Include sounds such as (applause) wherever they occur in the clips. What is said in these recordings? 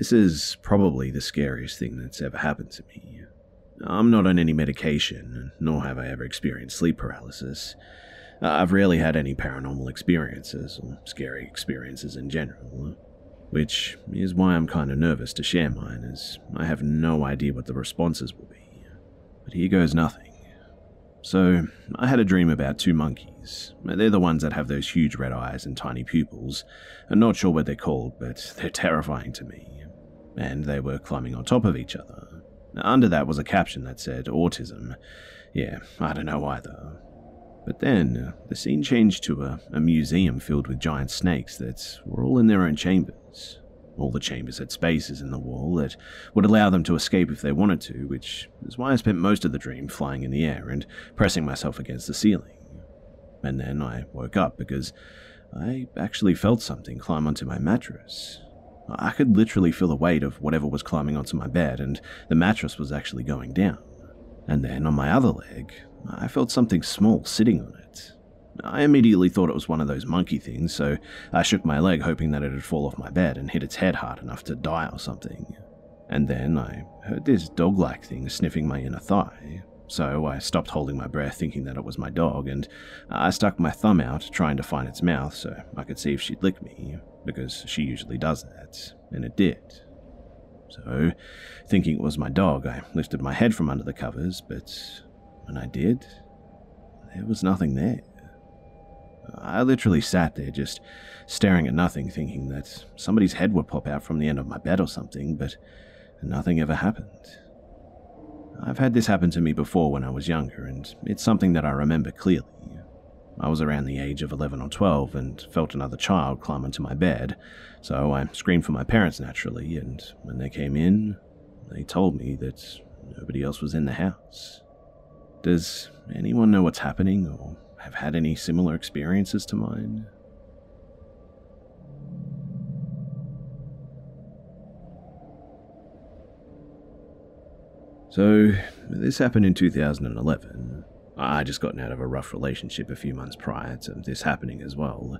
This is probably the scariest thing that's ever happened to me. I'm not on any medication, nor have I ever experienced sleep paralysis. I've rarely had any paranormal experiences, or scary experiences in general, which is why I'm kind of nervous to share mine, as I have no idea what the responses will be. But here goes nothing. So, I had a dream about two monkeys. They're the ones that have those huge red eyes and tiny pupils. I'm not sure what they're called, but they're terrifying to me and they were climbing on top of each other. Under that was a caption that said autism. Yeah, I don't know either. But then, uh, the scene changed to a, a museum filled with giant snakes that were all in their own chambers. All the chambers had spaces in the wall that would allow them to escape if they wanted to, which is why I spent most of the dream flying in the air and pressing myself against the ceiling. And then I woke up because I actually felt something climb onto my mattress. I could literally feel the weight of whatever was climbing onto my bed, and the mattress was actually going down. And then on my other leg, I felt something small sitting on it. I immediately thought it was one of those monkey things, so I shook my leg hoping that it'd fall off my bed and hit its head hard enough to die or something. And then I heard this dog like thing sniffing my inner thigh, so I stopped holding my breath thinking that it was my dog, and I stuck my thumb out trying to find its mouth so I could see if she'd lick me because she usually does that, and it did. So, thinking it was my dog, I lifted my head from under the covers, but when I did, there was nothing there. I literally sat there just staring at nothing, thinking that somebody's head would pop out from the end of my bed or something, but nothing ever happened. I've had this happen to me before when I was younger, and it's something that I remember clearly. I was around the age of 11 or 12 and felt another child climb into my bed, so I screamed for my parents naturally, and when they came in, they told me that nobody else was in the house. Does anyone know what's happening or have had any similar experiences to mine? So, this happened in 2011. I just gotten out of a rough relationship a few months prior to this happening as well.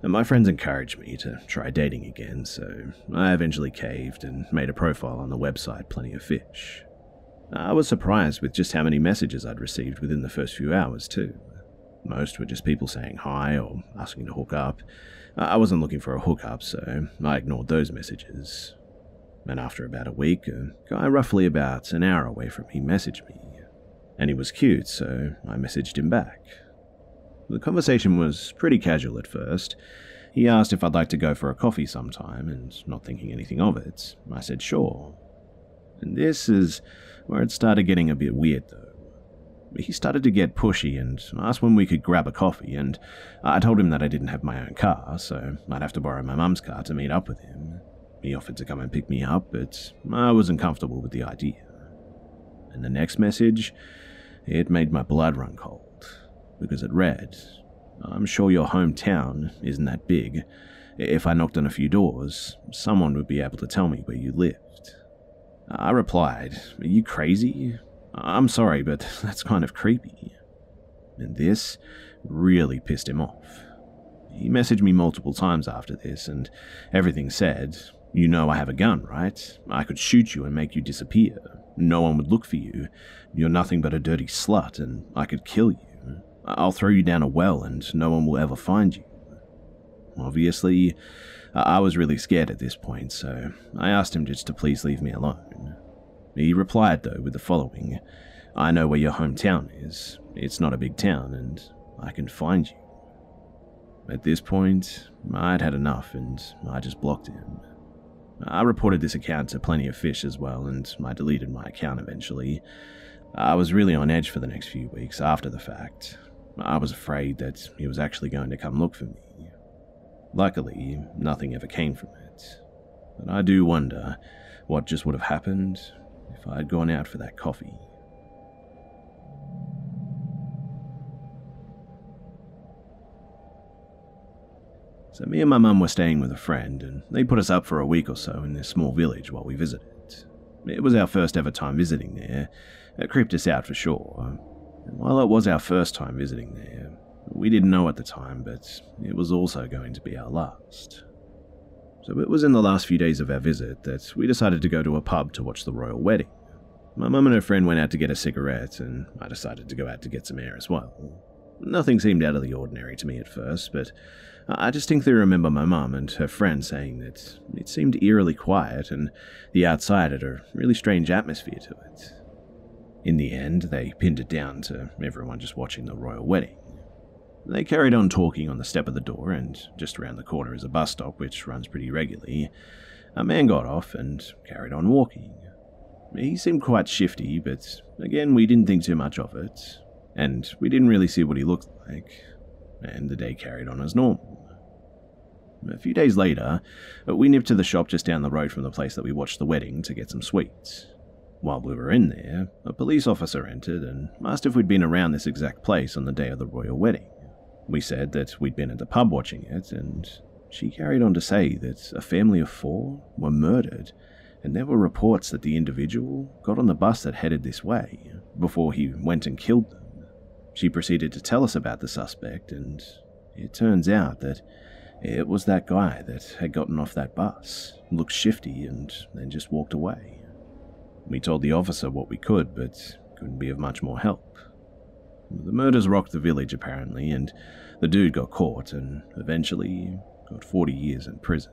And my friends encouraged me to try dating again, so I eventually caved and made a profile on the website Plenty of Fish. I was surprised with just how many messages I'd received within the first few hours, too. Most were just people saying hi or asking to hook up. I wasn't looking for a hookup, so I ignored those messages. And after about a week, a guy roughly about an hour away from me messaged me and he was cute, so I messaged him back. The conversation was pretty casual at first. He asked if I'd like to go for a coffee sometime, and not thinking anything of it, I said sure. And this is where it started getting a bit weird, though. He started to get pushy and asked when we could grab a coffee, and I told him that I didn't have my own car, so I'd have to borrow my mum's car to meet up with him. He offered to come and pick me up, but I wasn't comfortable with the idea. And the next message, it made my blood run cold, because it read, I'm sure your hometown isn't that big. If I knocked on a few doors, someone would be able to tell me where you lived. I replied, Are you crazy? I'm sorry, but (laughs) that's kind of creepy. And this really pissed him off. He messaged me multiple times after this, and everything said, You know I have a gun, right? I could shoot you and make you disappear. No one would look for you. You're nothing but a dirty slut, and I could kill you. I'll throw you down a well, and no one will ever find you. Obviously, I was really scared at this point, so I asked him just to please leave me alone. He replied, though, with the following I know where your hometown is. It's not a big town, and I can find you. At this point, I'd had enough, and I just blocked him. I reported this account to Plenty of Fish as well, and I deleted my account eventually. I was really on edge for the next few weeks after the fact. I was afraid that he was actually going to come look for me. Luckily, nothing ever came from it. But I do wonder what just would have happened if I had gone out for that coffee. So, me and my mum were staying with a friend, and they put us up for a week or so in this small village while we visited. It was our first ever time visiting there. It creeped us out for sure. And while it was our first time visiting there, we didn't know at the time, but it was also going to be our last. So it was in the last few days of our visit that we decided to go to a pub to watch the royal wedding. My mum and her friend went out to get a cigarette, and I decided to go out to get some air as well. Nothing seemed out of the ordinary to me at first, but I distinctly remember my mum and her friend saying that it seemed eerily quiet and the outside had a really strange atmosphere to it. In the end, they pinned it down to everyone just watching the royal wedding. They carried on talking on the step of the door, and just around the corner is a bus stop which runs pretty regularly. A man got off and carried on walking. He seemed quite shifty, but again, we didn't think too much of it, and we didn't really see what he looked like, and the day carried on as normal. A few days later, we nipped to the shop just down the road from the place that we watched the wedding to get some sweets. While we were in there, a police officer entered and asked if we'd been around this exact place on the day of the royal wedding. We said that we'd been at the pub watching it, and she carried on to say that a family of four were murdered, and there were reports that the individual got on the bus that headed this way before he went and killed them. She proceeded to tell us about the suspect, and it turns out that it was that guy that had gotten off that bus, looked shifty, and then just walked away. We told the officer what we could, but couldn't be of much more help. The murders rocked the village, apparently, and the dude got caught and eventually got 40 years in prison.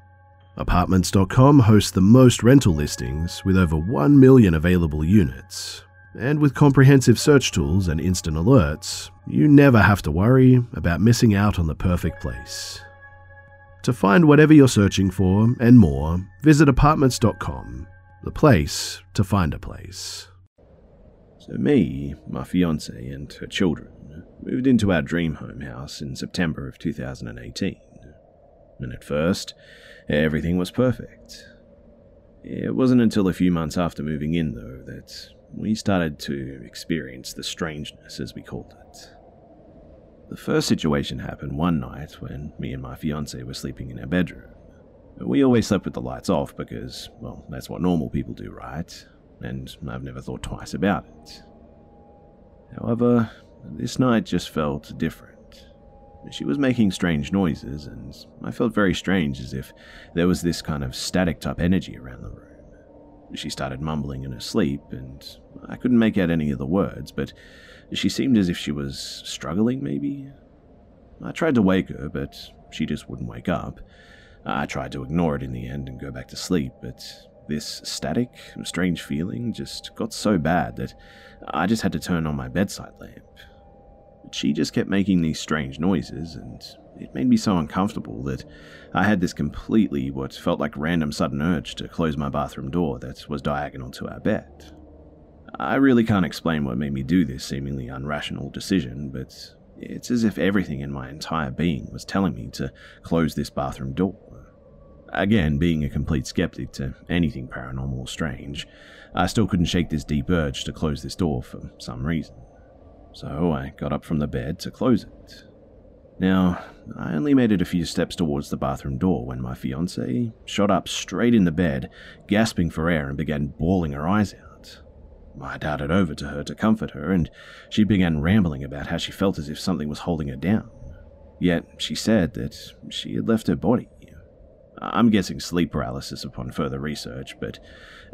Apartments.com hosts the most rental listings with over 1 million available units. And with comprehensive search tools and instant alerts, you never have to worry about missing out on the perfect place. To find whatever you're searching for and more, visit apartments.com, the place to find a place. So, me, my fiance, and her children moved into our dream home house in September of 2018. And at first, everything was perfect. It wasn't until a few months after moving in, though, that we started to experience the strangeness, as we called it. The first situation happened one night when me and my fiance were sleeping in our bedroom. We always slept with the lights off because, well, that's what normal people do, right? And I've never thought twice about it. However, This night just felt different. She was making strange noises, and I felt very strange as if there was this kind of static type energy around the room. She started mumbling in her sleep, and I couldn't make out any of the words, but she seemed as if she was struggling, maybe. I tried to wake her, but she just wouldn't wake up. I tried to ignore it in the end and go back to sleep, but this static, strange feeling just got so bad that I just had to turn on my bedside lamp. She just kept making these strange noises, and it made me so uncomfortable that I had this completely what felt like random sudden urge to close my bathroom door that was diagonal to our bed. I really can't explain what made me do this seemingly unrational decision, but it's as if everything in my entire being was telling me to close this bathroom door. Again, being a complete skeptic to anything paranormal or strange, I still couldn't shake this deep urge to close this door for some reason. So I got up from the bed to close it. Now, I only made it a few steps towards the bathroom door when my fiancée shot up straight in the bed, gasping for air, and began bawling her eyes out. I darted over to her to comfort her, and she began rambling about how she felt as if something was holding her down. Yet she said that she had left her body. I'm guessing sleep paralysis upon further research, but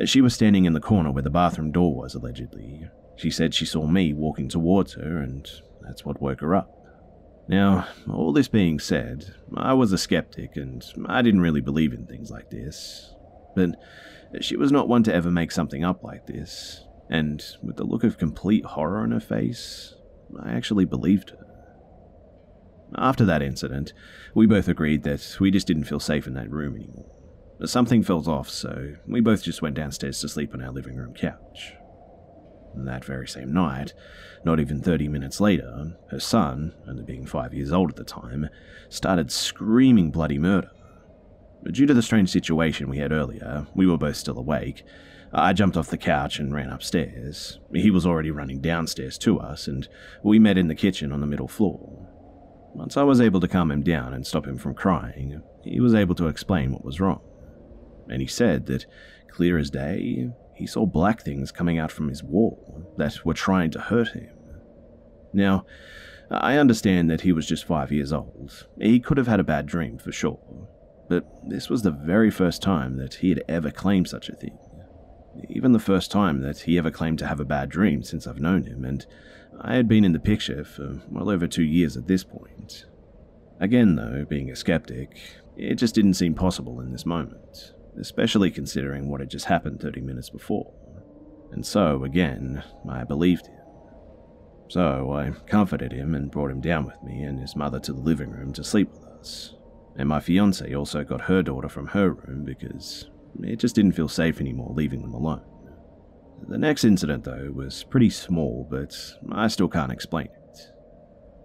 she was standing in the corner where the bathroom door was, allegedly. She said she saw me walking towards her, and that's what woke her up. Now, all this being said, I was a skeptic and I didn't really believe in things like this. But she was not one to ever make something up like this, and with the look of complete horror on her face, I actually believed her. After that incident, we both agreed that we just didn't feel safe in that room anymore. Something felt off, so we both just went downstairs to sleep on our living room couch. That very same night, not even 30 minutes later, her son, only being five years old at the time, started screaming bloody murder. But Due to the strange situation we had earlier, we were both still awake. I jumped off the couch and ran upstairs. He was already running downstairs to us, and we met in the kitchen on the middle floor. Once I was able to calm him down and stop him from crying, he was able to explain what was wrong. And he said that, clear as day, he saw black things coming out from his wall that were trying to hurt him. Now, I understand that he was just five years old. He could have had a bad dream for sure. But this was the very first time that he had ever claimed such a thing. Even the first time that he ever claimed to have a bad dream since I've known him, and I had been in the picture for well over two years at this point. Again, though, being a skeptic, it just didn't seem possible in this moment, especially considering what had just happened 30 minutes before. And so, again, I believed him. So I comforted him and brought him down with me and his mother to the living room to sleep with us. And my fiance also got her daughter from her room because it just didn't feel safe anymore leaving them alone. The next incident, though, was pretty small, but I still can't explain it.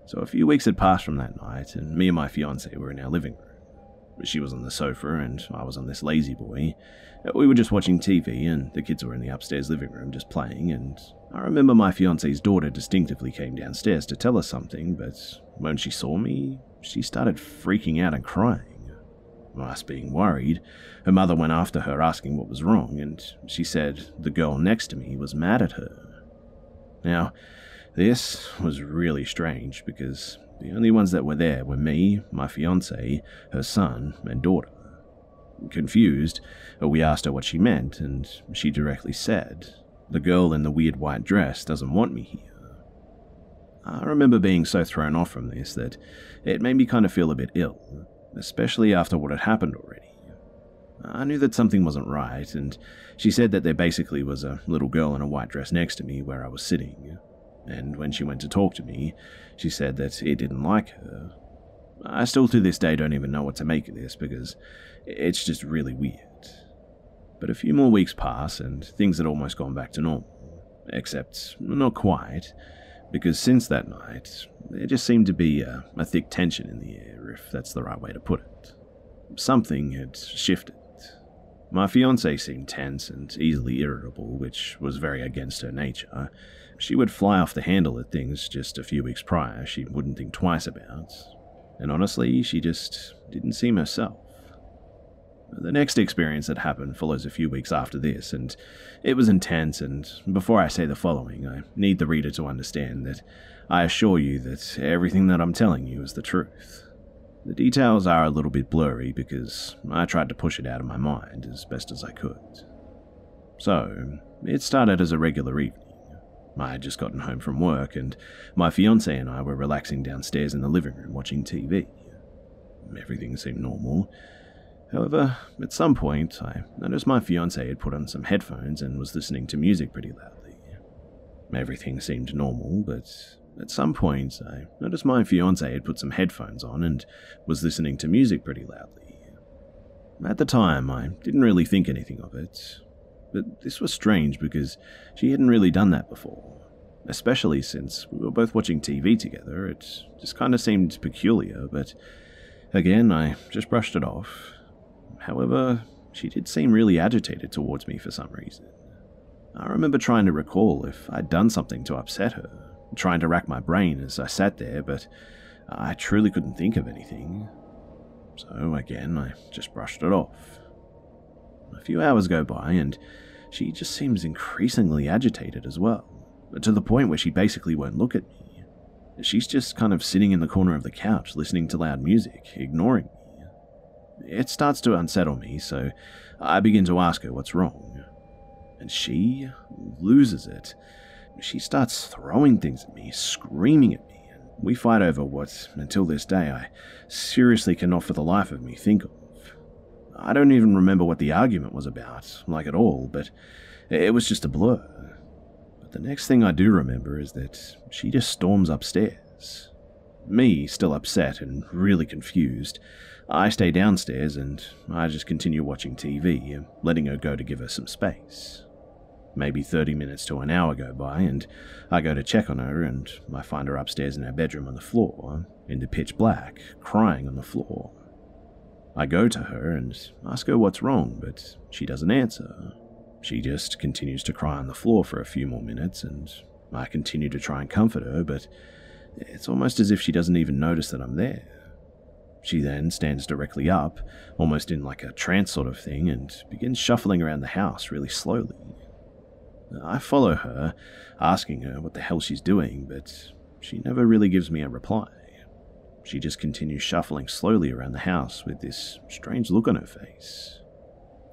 So a few weeks had passed from that night, and me and my fiance were in our living room. She was on the sofa, and I was on this La-Z-Boy. We were just watching TV, and the kids were in the upstairs living room just playing, and I remember my fiance's daughter distinctively came downstairs to tell us something, but when she saw me, she started freaking out and crying. Us being worried, her mother went after her asking what was wrong, and she said the girl next to me was mad at her. Now, this was really strange because the only ones that were there were me, my fiance, her son, and daughter. Confused, we asked her what she meant, and she directly said, The girl in the weird white dress doesn't want me here. I remember being so thrown off from this that it made me kind of feel a bit ill, especially after what had happened already. I knew that something wasn't right, and she said that there basically was a little girl in a white dress next to me where I was sitting. And when she went to talk to me, she said that it didn't like her. I still to this day don't even know what to make of this because it's just really weird. But a few more weeks pass and things had almost gone back to normal. Except, not quite, because since that night, there just seemed to be a, a thick tension in the air, if that's the right way to put it. Something had shifted. My fiancée seemed tense and easily irritable, which was very against her nature. She would fly off the handle at things just a few weeks prior she wouldn't think twice about. And honestly, she just didn't seem herself. The next experience that happened follows a few weeks after this, and it was intense. And before I say the following, I need the reader to understand that I assure you that everything that I'm telling you is the truth. The details are a little bit blurry because I tried to push it out of my mind as best as I could. So, it started as a regular evening. I had just gotten home from work, and my fiance and I were relaxing downstairs in the living room watching TV. Everything seemed normal. However, at some point, I noticed my fiance had put on some headphones and was listening to music pretty loudly. Everything seemed normal, but at some point, I noticed my fiance had put some headphones on and was listening to music pretty loudly. At the time, I didn't really think anything of it, but this was strange because she hadn't really done that before, especially since we were both watching TV together. It just kind of seemed peculiar, but again, I just brushed it off. However, she did seem really agitated towards me for some reason. I remember trying to recall if I'd done something to upset her, trying to rack my brain as I sat there, but I truly couldn't think of anything. So again, I just brushed it off. A few hours go by, and she just seems increasingly agitated as well, to the point where she basically won't look at me. She's just kind of sitting in the corner of the couch listening to loud music, ignoring me. It starts to unsettle me, so I begin to ask her what's wrong. And she loses it she starts throwing things at me, screaming at me, and we fight over what, until this day, I seriously cannot for the life of me think of. I don't even remember what the argument was about, like at all, but it was just a blur. But the next thing I do remember is that she just storms upstairs. Me, still upset and really confused, I stay downstairs and I just continue watching TV, letting her go to give her some space. Maybe 30 minutes to an hour go by, and I go to check on her, and I find her upstairs in her bedroom on the floor, in the pitch black, crying on the floor. I go to her and ask her what's wrong, but she doesn't answer. She just continues to cry on the floor for a few more minutes, and I continue to try and comfort her, but it's almost as if she doesn't even notice that I'm there. She then stands directly up, almost in like a trance sort of thing, and begins shuffling around the house really slowly. I follow her, asking her what the hell she's doing, but she never really gives me a reply. She just continues shuffling slowly around the house with this strange look on her face.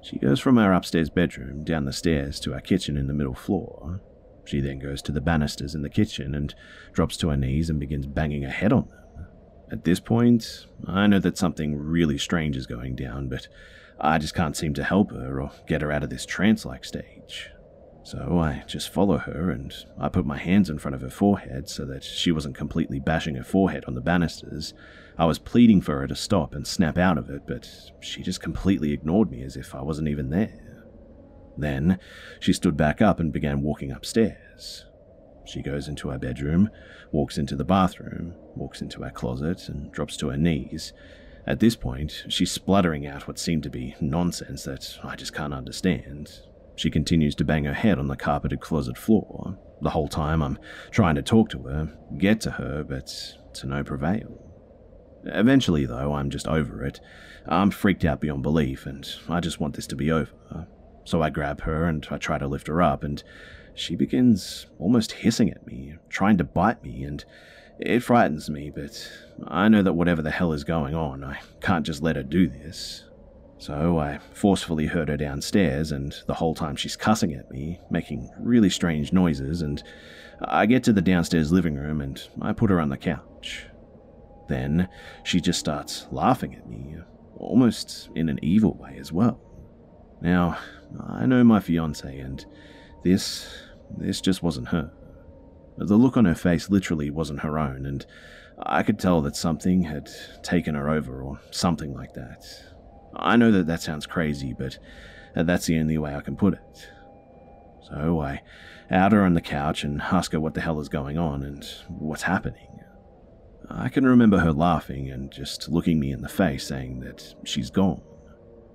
She goes from our upstairs bedroom down the stairs to our kitchen in the middle floor. She then goes to the banisters in the kitchen and drops to her knees and begins banging her head on them. At this point, I know that something really strange is going down, but I just can't seem to help her or get her out of this trance like stage. So I just follow her and I put my hands in front of her forehead so that she wasn't completely bashing her forehead on the banisters. I was pleading for her to stop and snap out of it, but she just completely ignored me as if I wasn't even there. Then she stood back up and began walking upstairs. She goes into her bedroom, walks into the bathroom, walks into her closet, and drops to her knees. At this point, she's spluttering out what seemed to be nonsense that I just can't understand, she continues to bang her head on the carpeted closet floor. The whole time I'm trying to talk to her, get to her, but to no prevail. Eventually, though, I'm just over it. I'm freaked out beyond belief, and I just want this to be over. So I grab her and I try to lift her up, and she begins almost hissing at me, trying to bite me, and it frightens me, but I know that whatever the hell is going on, I can't just let her do this. So I forcefully herd her downstairs, and the whole time she's cussing at me, making really strange noises, and I get to the downstairs living room and I put her on the couch. Then she just starts laughing at me, almost in an evil way as well. Now, I know my fiance, and this. this just wasn't her. The look on her face literally wasn't her own, and I could tell that something had taken her over, or something like that. I know that that sounds crazy, but that's the only way I can put it. So I out her on the couch and ask her what the hell is going on and what's happening. I can remember her laughing and just looking me in the face saying that she's gone.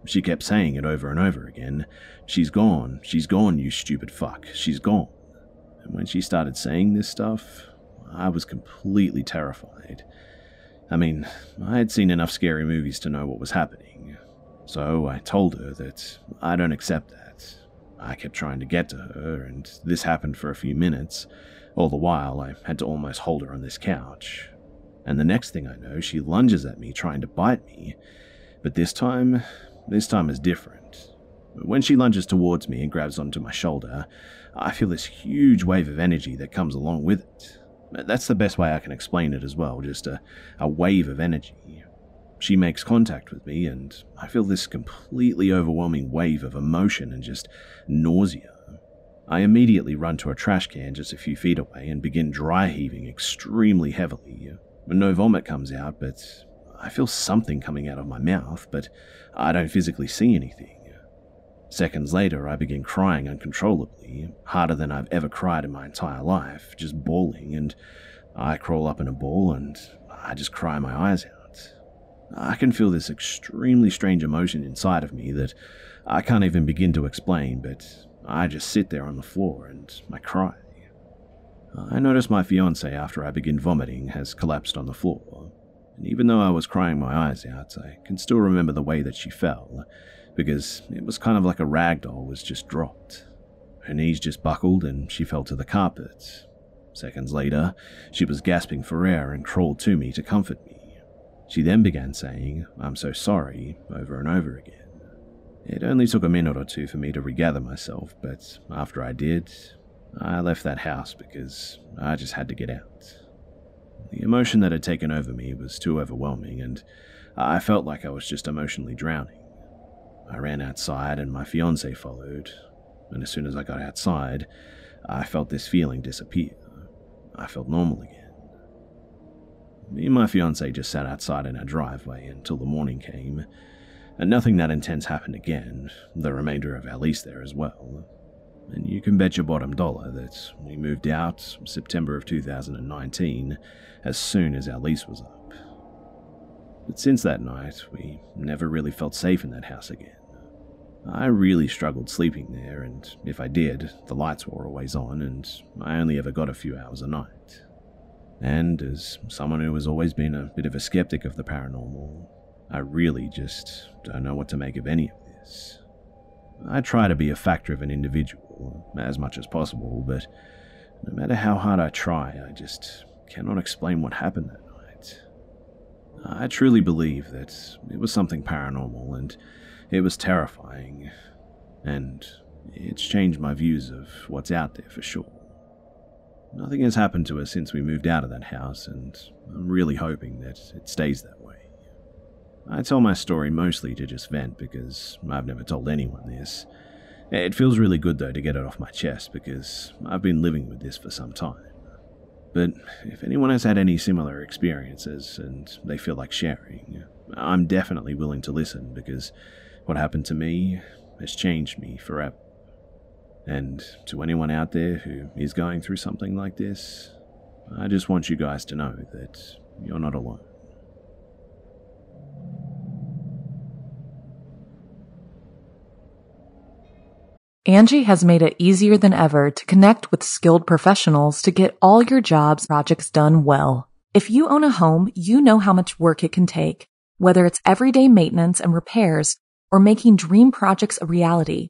She kept saying it over and over again She's gone, she's gone, you stupid fuck, she's gone. And when she started saying this stuff, I was completely terrified. I mean, I had seen enough scary movies to know what was happening. So I told her that I don't accept that. I kept trying to get to her, and this happened for a few minutes. All the while, I had to almost hold her on this couch. And the next thing I know, she lunges at me, trying to bite me. But this time, this time is different. When she lunges towards me and grabs onto my shoulder, I feel this huge wave of energy that comes along with it. That's the best way I can explain it as well, just a, a wave of energy. She makes contact with me, and I feel this completely overwhelming wave of emotion and just nausea. I immediately run to a trash can just a few feet away and begin dry heaving extremely heavily. No vomit comes out, but I feel something coming out of my mouth, but I don't physically see anything. Seconds later, I begin crying uncontrollably, harder than I've ever cried in my entire life, just bawling, and I crawl up in a ball and I just cry my eyes out. I can feel this extremely strange emotion inside of me that I can't even begin to explain, but I just sit there on the floor and I cry. I notice my fiance, after I begin vomiting, has collapsed on the floor, and even though I was crying my eyes out, I can still remember the way that she fell because it was kind of like a rag doll was just dropped. Her knees just buckled and she fell to the carpet. Seconds later, she was gasping for air and crawled to me to comfort me. She then began saying, I'm so sorry, over and over again. It only took a minute or two for me to regather myself, but after I did, I left that house because I just had to get out. The emotion that had taken over me was too overwhelming, and I felt like I was just emotionally drowning. I ran outside and my fiance followed, and as soon as I got outside, I felt this feeling disappear. I felt normal again. Me and my fiance just sat outside in our driveway until the morning came, and nothing that intense happened again, the remainder of our lease there as well. And you can bet your bottom dollar that we moved out September of 2019 as soon as our lease was up. But since that night, we never really felt safe in that house again. I really struggled sleeping there, and if I did, the lights were always on, and I only ever got a few hours a night. And as someone who has always been a bit of a skeptic of the paranormal, I really just don't know what to make of any of this. I try to be a factor of an individual as much as possible, but no matter how hard I try, I just cannot explain what happened that night. I truly believe that it was something paranormal, and it was terrifying, and it's changed my views of what's out there for sure. Nothing has happened to us since we moved out of that house, and I'm really hoping that it stays that way. I tell my story mostly to just vent because I've never told anyone this. It feels really good though to get it off my chest because I've been living with this for some time. But if anyone has had any similar experiences and they feel like sharing, I'm definitely willing to listen because what happened to me has changed me forever. And to anyone out there who is going through something like this, I just want you guys to know that you're not alone. Angi has made it easier than ever to connect with skilled professionals to get all your jobs projects done well. If you own a home, you know how much work it can take, whether it's everyday maintenance and repairs or making dream projects a reality.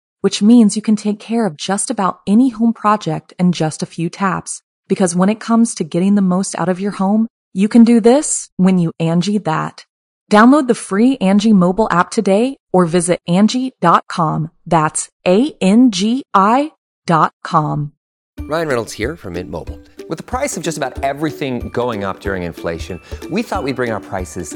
which means you can take care of just about any home project in just a few taps. Because when it comes to getting the most out of your home, you can do this when you Angi that. Download the free Angi mobile app today or visit Angi.com. That's A-N-G-I dot com. Ryan Reynolds here from Mint Mobile. With the price of just about everything going up during inflation, we thought we'd bring our prices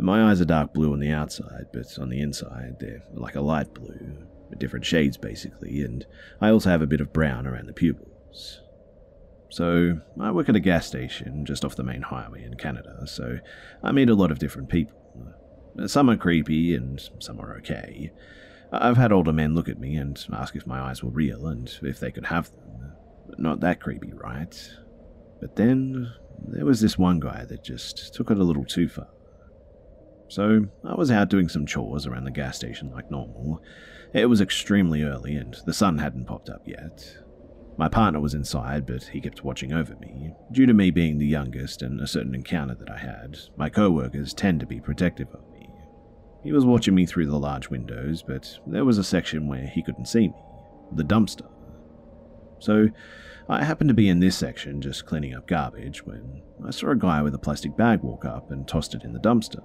My eyes are dark blue on the outside, but on the inside, they're like a light blue, different shades basically, and I also have a bit of brown around the pupils. So, I work at a gas station just off the main highway in Canada, so I meet a lot of different people. Some are creepy and some are okay. I've had older men look at me and ask if my eyes were real and if they could have them. Not that creepy, right? But then there was this one guy that just took it a little too far. So I was out doing some chores around the gas station like normal. It was extremely early and the sun hadn't popped up yet. My partner was inside, but he kept watching over me. Due to me being the youngest and a certain encounter that I had, my co workers tend to be protective of me. He was watching me through the large windows, but there was a section where he couldn't see me the dumpster. So I happened to be in this section just cleaning up garbage when I saw a guy with a plastic bag walk up and tossed it in the dumpster.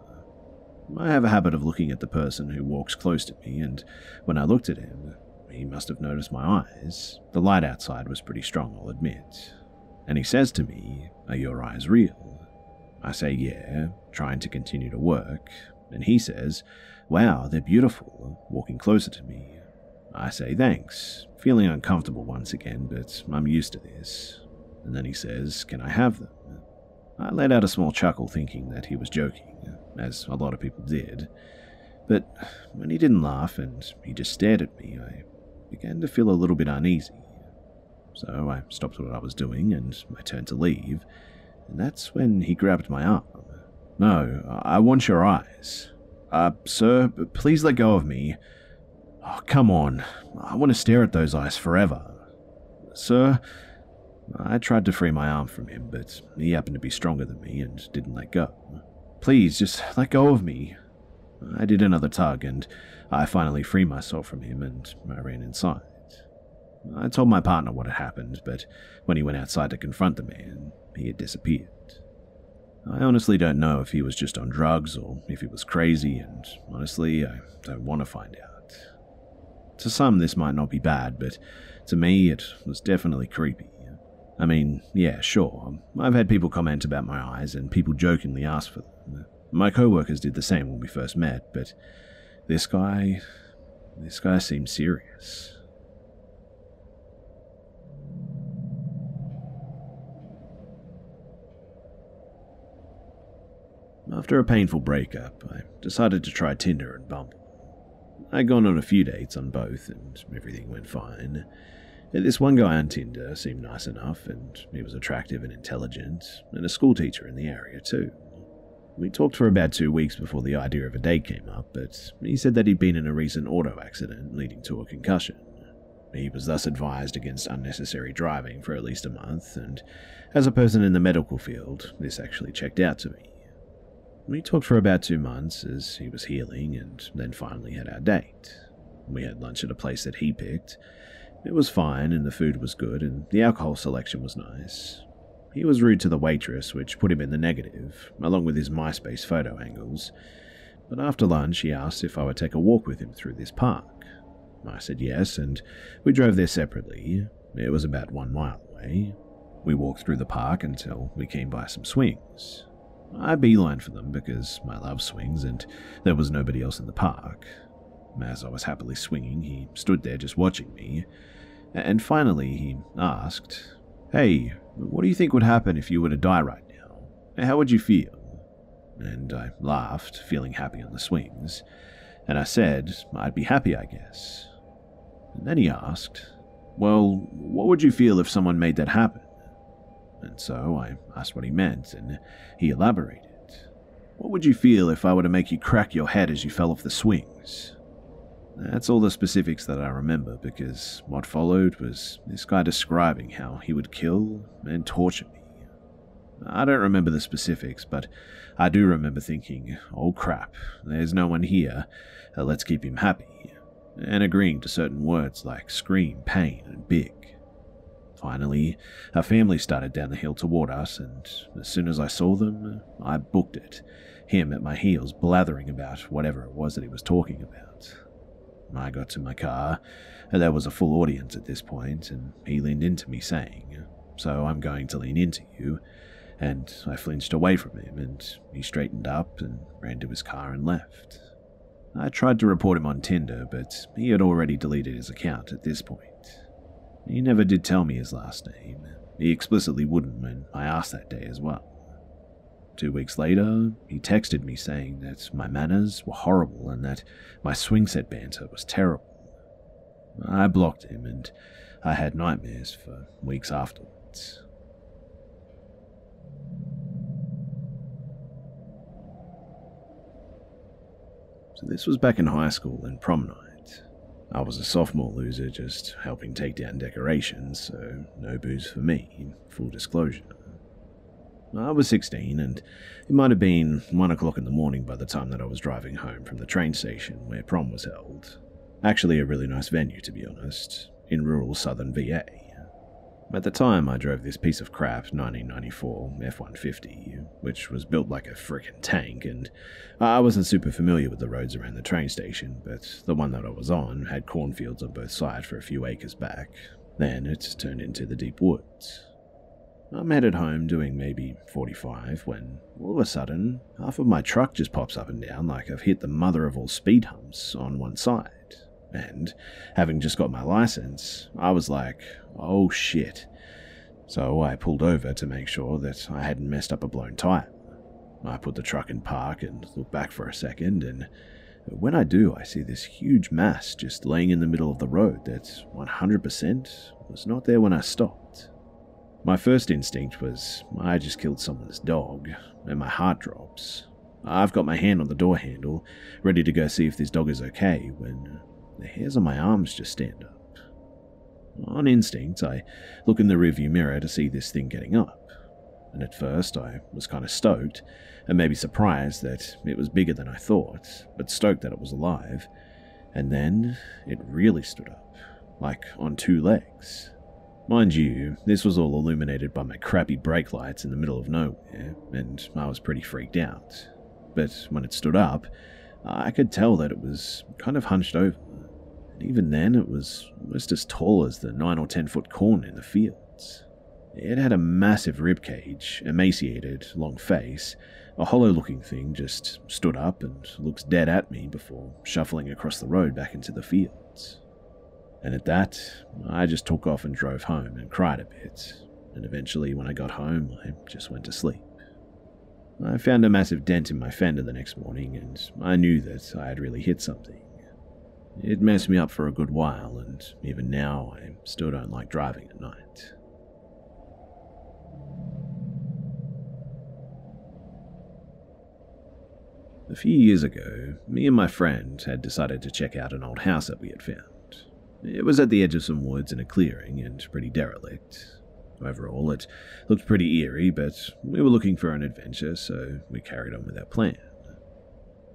I have a habit of looking at the person who walks close to me, and when I looked at him, he must have noticed my eyes. The light outside was pretty strong, I'll admit. And he says to me, Are your eyes real? I say, Yeah, trying to continue to work, and he says, Wow, they're beautiful, walking closer to me. I say thanks, feeling uncomfortable once again, but I'm used to this. And then he says, Can I have them? I let out a small chuckle, thinking that he was joking, as a lot of people did. But when he didn't laugh and he just stared at me, I began to feel a little bit uneasy. So I stopped what I was doing and I turned to leave, and that's when he grabbed my arm. No, I want your eyes. Uh, sir, please let go of me. Oh, come on. I want to stare at those eyes forever. Sir, I tried to free my arm from him, but he happened to be stronger than me and didn't let go. Please, just let go of me. I did another tug, and I finally freed myself from him and I ran inside. I told my partner what had happened, but when he went outside to confront the man, he had disappeared. I honestly don't know if he was just on drugs or if he was crazy, and honestly, I don't want to find out. To some, this might not be bad, but to me, it was definitely creepy. I mean, yeah, sure, I've had people comment about my eyes, and people jokingly ask for them. My co workers did the same when we first met, but this guy. this guy seemed serious. After a painful breakup, I decided to try Tinder and Bumble. I'd gone on a few dates on both, and everything went fine. This one guy on Tinder seemed nice enough, and he was attractive and intelligent, and a schoolteacher in the area too. We talked for about two weeks before the idea of a date came up, but he said that he'd been in a recent auto accident leading to a concussion. He was thus advised against unnecessary driving for at least a month, and as a person in the medical field, this actually checked out to me. We talked for about two months as he was healing and then finally had our date. We had lunch at a place that he picked. It was fine and the food was good and the alcohol selection was nice. He was rude to the waitress, which put him in the negative, along with his MySpace photo angles. But after lunch, he asked if I would take a walk with him through this park. I said yes, and we drove there separately. It was about one mile away. We walked through the park until we came by some swings. I beeline for them because I love swings and there was nobody else in the park. As I was happily swinging, he stood there just watching me. And finally, he asked, Hey, what do you think would happen if you were to die right now? How would you feel? And I laughed, feeling happy on the swings. And I said, I'd be happy, I guess. And then he asked, Well, what would you feel if someone made that happen? And so I asked what he meant, and he elaborated. What would you feel if I were to make you crack your head as you fell off the swings? That's all the specifics that I remember because what followed was this guy describing how he would kill and torture me. I don't remember the specifics, but I do remember thinking, oh crap, there's no one here, uh, let's keep him happy, and agreeing to certain words like scream, pain, and big. Finally, a family started down the hill toward us, and as soon as I saw them, I booked it. him at my heels blathering about whatever it was that he was talking about. I got to my car, there was a full audience at this point, and he leaned into me saying, So I'm going to lean into you. And I flinched away from him, and he straightened up and ran to his car and left. I tried to report him on Tinder, but he had already deleted his account at this point. He never did tell me his last name. He explicitly wouldn't when I asked that day as well. Two weeks later, he texted me saying that my manners were horrible and that my swing set banter was terrible. I blocked him and I had nightmares for weeks afterwards. So this was back in high school in prom night. I was a sophomore loser just helping take down decorations, so no booze for me, full disclosure. I was 16, and it might have been 1 o'clock in the morning by the time that I was driving home from the train station where prom was held. Actually, a really nice venue, to be honest, in rural southern VA. At the time, I drove this piece of crap 1994 F 150, which was built like a frickin' tank, and I wasn't super familiar with the roads around the train station, but the one that I was on had cornfields on both sides for a few acres back. Then it turned into the deep woods. I'm headed home doing maybe 45 when all of a sudden half of my truck just pops up and down like I've hit the mother of all speed humps on one side. And having just got my license, I was like, oh shit. So I pulled over to make sure that I hadn't messed up a blown tire. I put the truck in park and look back for a second, and when I do, I see this huge mass just laying in the middle of the road that 100% was not there when I stopped. My first instinct was I just killed someone's dog, and my heart drops. I've got my hand on the door handle, ready to go see if this dog is okay, when the hairs on my arms just stand up. On instinct, I look in the rearview mirror to see this thing getting up. And at first, I was kind of stoked, and maybe surprised that it was bigger than I thought, but stoked that it was alive. And then it really stood up, like on two legs. Mind you, this was all illuminated by my crappy brake lights in the middle of nowhere, and I was pretty freaked out. But when it stood up, I could tell that it was kind of hunched over, and even then it was almost as tall as the 9 or 10 foot corn in the fields. It had a massive rib cage, emaciated, long face. A hollow looking thing just stood up and looked dead at me before shuffling across the road back into the fields. And at that, I just took off and drove home and cried a bit. And eventually, when I got home, I just went to sleep. I found a massive dent in my fender the next morning, and I knew that I had really hit something. It messed me up for a good while, and even now I still don't like driving at night. A few years ago, me and my friend had decided to check out an old house that we had found. It was at the edge of some woods in a clearing and pretty derelict. Overall, it looked pretty eerie, but we were looking for an adventure, so we carried on with our plan.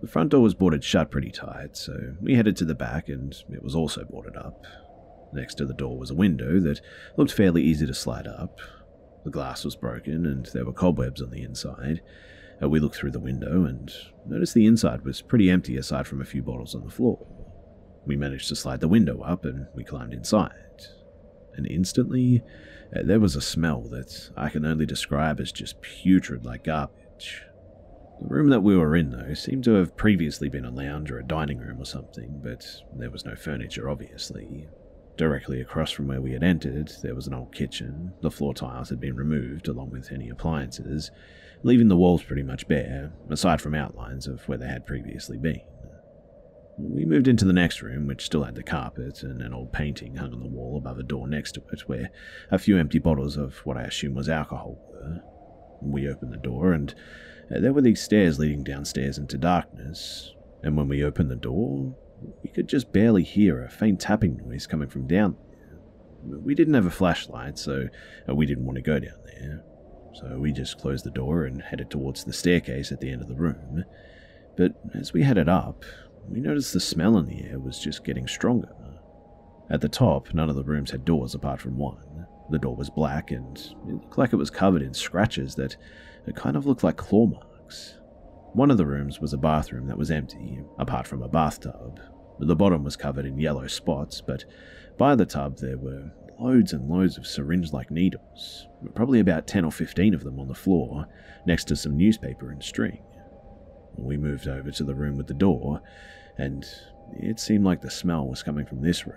The front door was boarded shut pretty tight, so we headed to the back and it was also boarded up. Next to the door was a window that looked fairly easy to slide up. The glass was broken and there were cobwebs on the inside. Uh, we looked through the window and noticed the inside was pretty empty aside from a few bottles on the floor. We managed to slide the window up and we climbed inside. And instantly, uh, there was a smell that I can only describe as just putrid like garbage. The room that we were in, though, seemed to have previously been a lounge or a dining room or something, but there was no furniture, obviously. Directly across from where we had entered, there was an old kitchen. The floor tiles had been removed, along with any appliances, leaving the walls pretty much bare, aside from outlines of where they had previously been. We moved into the next room, which still had the carpet and an old painting hung on the wall above a door next to it, where a few empty bottles of what I assume was alcohol were. We opened the door, and uh, there were these stairs leading downstairs into darkness, and when we opened the door, we could just barely hear a faint tapping noise coming from down there. We didn't have a flashlight, so uh, we didn't want to go down there. So we just closed the door and headed towards the staircase at the end of the room. But as we headed up, we noticed the smell in the air was just getting stronger. At the top, none of the rooms had doors apart from one. The door was black and it looked like it was covered in scratches that kind of looked like claw marks. One of the rooms was a bathroom that was empty, apart from a bathtub. The bottom was covered in yellow spots, but by the tub there were loads and loads of syringe like needles, probably about 10 or 15 of them on the floor, next to some newspaper and string. We moved over to the room with the door, and it seemed like the smell was coming from this room.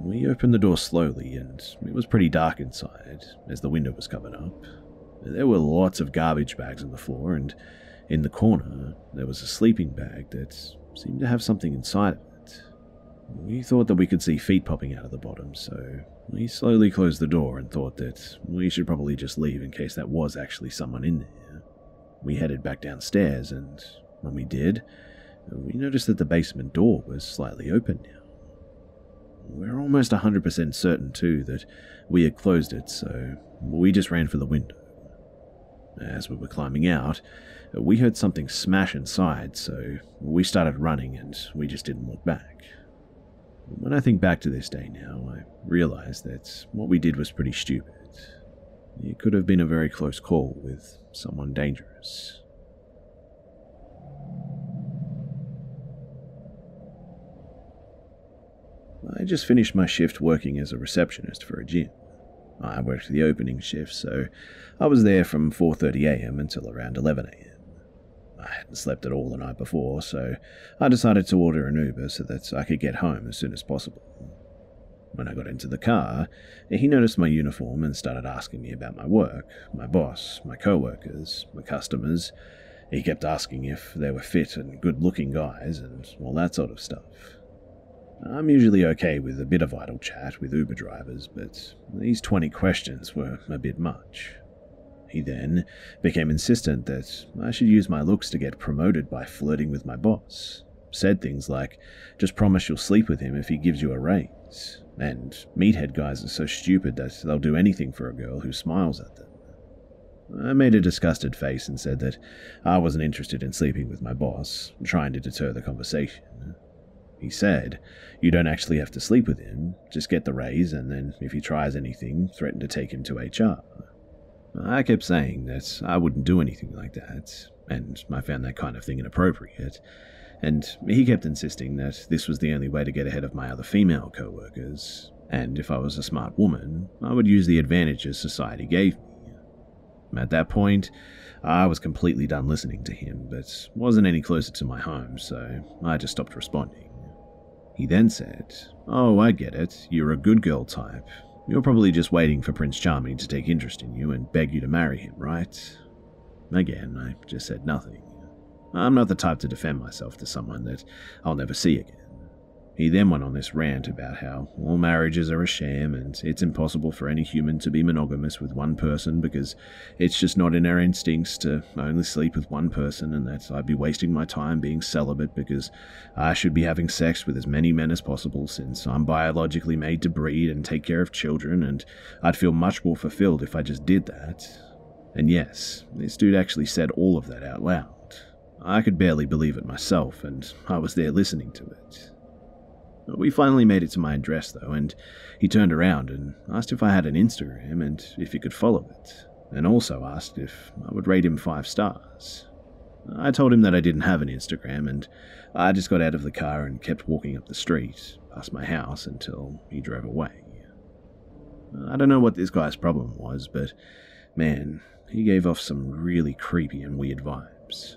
We opened the door slowly, and it was pretty dark inside, as the window was covered up. There were lots of garbage bags on the floor, and in the corner, there was a sleeping bag that seemed to have something inside of it. We thought that we could see feet popping out of the bottom, so we slowly closed the door and thought that we should probably just leave in case that was actually someone in there. We headed back downstairs, and when we did, we noticed that the basement door was slightly open now. We're almost 100% certain, too, that we had closed it, so we just ran for the window. As we were climbing out, we heard something smash inside, so we started running and we just didn't look back. When I think back to this day now, I realize that what we did was pretty stupid. It could have been a very close call with someone dangerous. I just finished my shift working as a receptionist for a gym. I worked the opening shift, so I was there from 4:30 a.m. until around 11 a.m. I hadn't slept at all the night before, so I decided to order an Uber so that I could get home as soon as possible. When I got into the car, he noticed my uniform and started asking me about my work, my boss, my co-workers, my customers. He kept asking if they were fit and good-looking guys and all that sort of stuff. I'm usually okay with a bit of idle chat with Uber drivers, but these 20 questions were a bit much. He then became insistent that I should use my looks to get promoted by flirting with my boss. Said things like, just promise you'll sleep with him if he gives you a raise. And meathead guys are so stupid that they'll do anything for a girl who smiles at them. I made a disgusted face and said that I wasn't interested in sleeping with my boss, trying to deter the conversation. He said, You don't actually have to sleep with him, just get the raise, and then if he tries anything, threaten to take him to HR. I kept saying that I wouldn't do anything like that, and I found that kind of thing inappropriate. And he kept insisting that this was the only way to get ahead of my other female co workers, and if I was a smart woman, I would use the advantages society gave me. At that point, I was completely done listening to him, but wasn't any closer to my home, so I just stopped responding. He then said, Oh, I get it, you're a good girl type, you're probably just waiting for Prince Charming to take interest in you and beg you to marry him, right? Again, I just said nothing. I'm not the type to defend myself to someone that I'll never see again. He then went on this rant about how all marriages are a sham and it's impossible for any human to be monogamous with one person because it's just not in our instincts to only sleep with one person, and that I'd be wasting my time being celibate because I should be having sex with as many men as possible since I'm biologically made to breed and take care of children, and I'd feel much more fulfilled if I just did that. And yes, this dude actually said all of that out loud. I could barely believe it myself, and I was there listening to it. We finally made it to my address, though, and he turned around and asked if I had an Instagram and if he could follow it, and also asked if I would rate him five stars. I told him that I didn't have an Instagram, and I just got out of the car and kept walking up the street, past my house, until he drove away. I don't know what this guy's problem was, but man, he gave off some really creepy and weird vibes.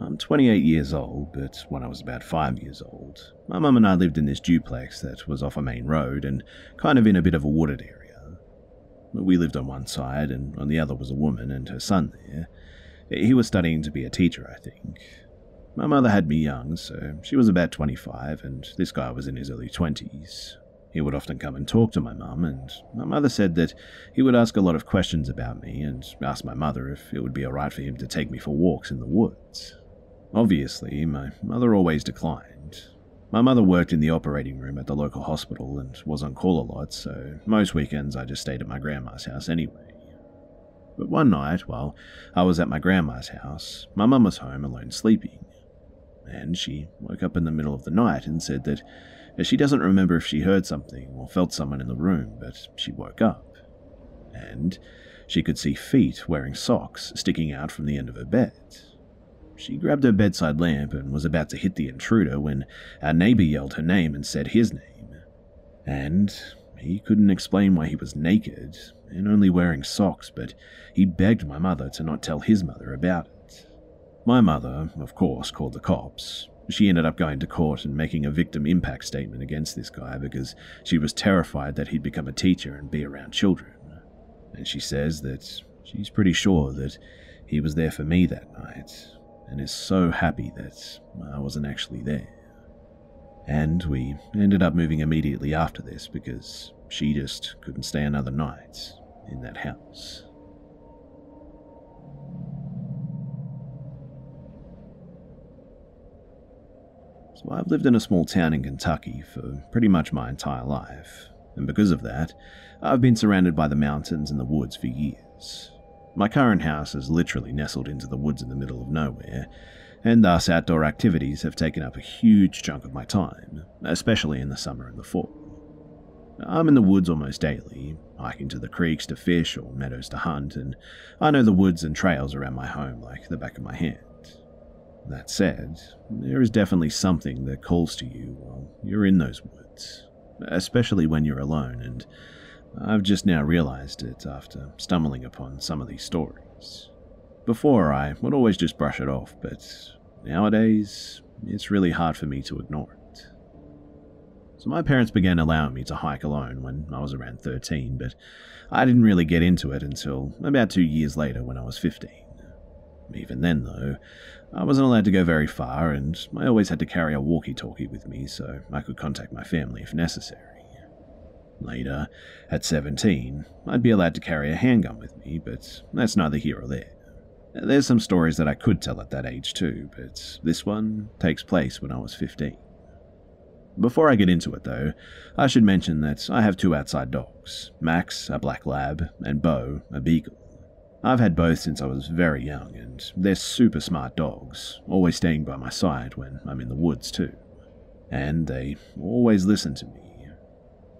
I'm 28 years old, but when I was about 5 years old, my mum and I lived in this duplex that was off a main road and kind of in a bit of a wooded area. We lived on one side, and on the other was a woman and her son there. He was studying to be a teacher, I think. My mother had me young, so she was about 25, and this guy was in his early 20s. He would often come and talk to my mum, and my mother said that he would ask a lot of questions about me and ask my mother if it would be alright for him to take me for walks in the woods. Obviously, my mother always declined. My mother worked in the operating room at the local hospital and was on call a lot, so most weekends I just stayed at my grandma's house anyway. But one night, while I was at my grandma's house, my mum was home alone sleeping. And she woke up in the middle of the night and said that she doesn't remember if she heard something or felt someone in the room, but she woke up. And she could see feet wearing socks sticking out from the end of her bed. She grabbed her bedside lamp and was about to hit the intruder when our neighbor yelled her name and said his name. And he couldn't explain why he was naked and only wearing socks, but he begged my mother to not tell his mother about it. My mother, of course, called the cops. She ended up going to court and making a victim impact statement against this guy because she was terrified that he'd become a teacher and be around children. And she says that she's pretty sure that he was there for me that night and is so happy that uh, I wasn't actually there. And we ended up moving immediately after this because she just couldn't stay another night in that house. So I've lived in a small town in Kentucky for pretty much my entire life, and because of that, I've been surrounded by the mountains and the woods for years. My current house is literally nestled into the woods in the middle of nowhere, and thus outdoor activities have taken up a huge chunk of my time, especially in the summer and the fall. I'm in the woods almost daily, hiking to the creeks to fish or meadows to hunt, and I know the woods and trails around my home like the back of my hand. That said, there is definitely something that calls to you while you're in those woods, especially when you're alone, and I've just now realized it after stumbling upon some of these stories. Before, I would always just brush it off, but nowadays, it's really hard for me to ignore it. So, my parents began allowing me to hike alone when I was around 13, but I didn't really get into it until about two years later when I was 15. Even then, though, I wasn't allowed to go very far, and I always had to carry a walkie talkie with me so I could contact my family if necessary. Later, at 17, I'd be allowed to carry a handgun with me, but that's neither here or there. There's some stories that I could tell at that age too, but this one takes place when I was 15. Before I get into it, though, I should mention that I have two outside dogs Max, a black lab, and Bo, a beagle. I've had both since I was very young, and they're super smart dogs, always staying by my side when I'm in the woods, too. And they always listen to me.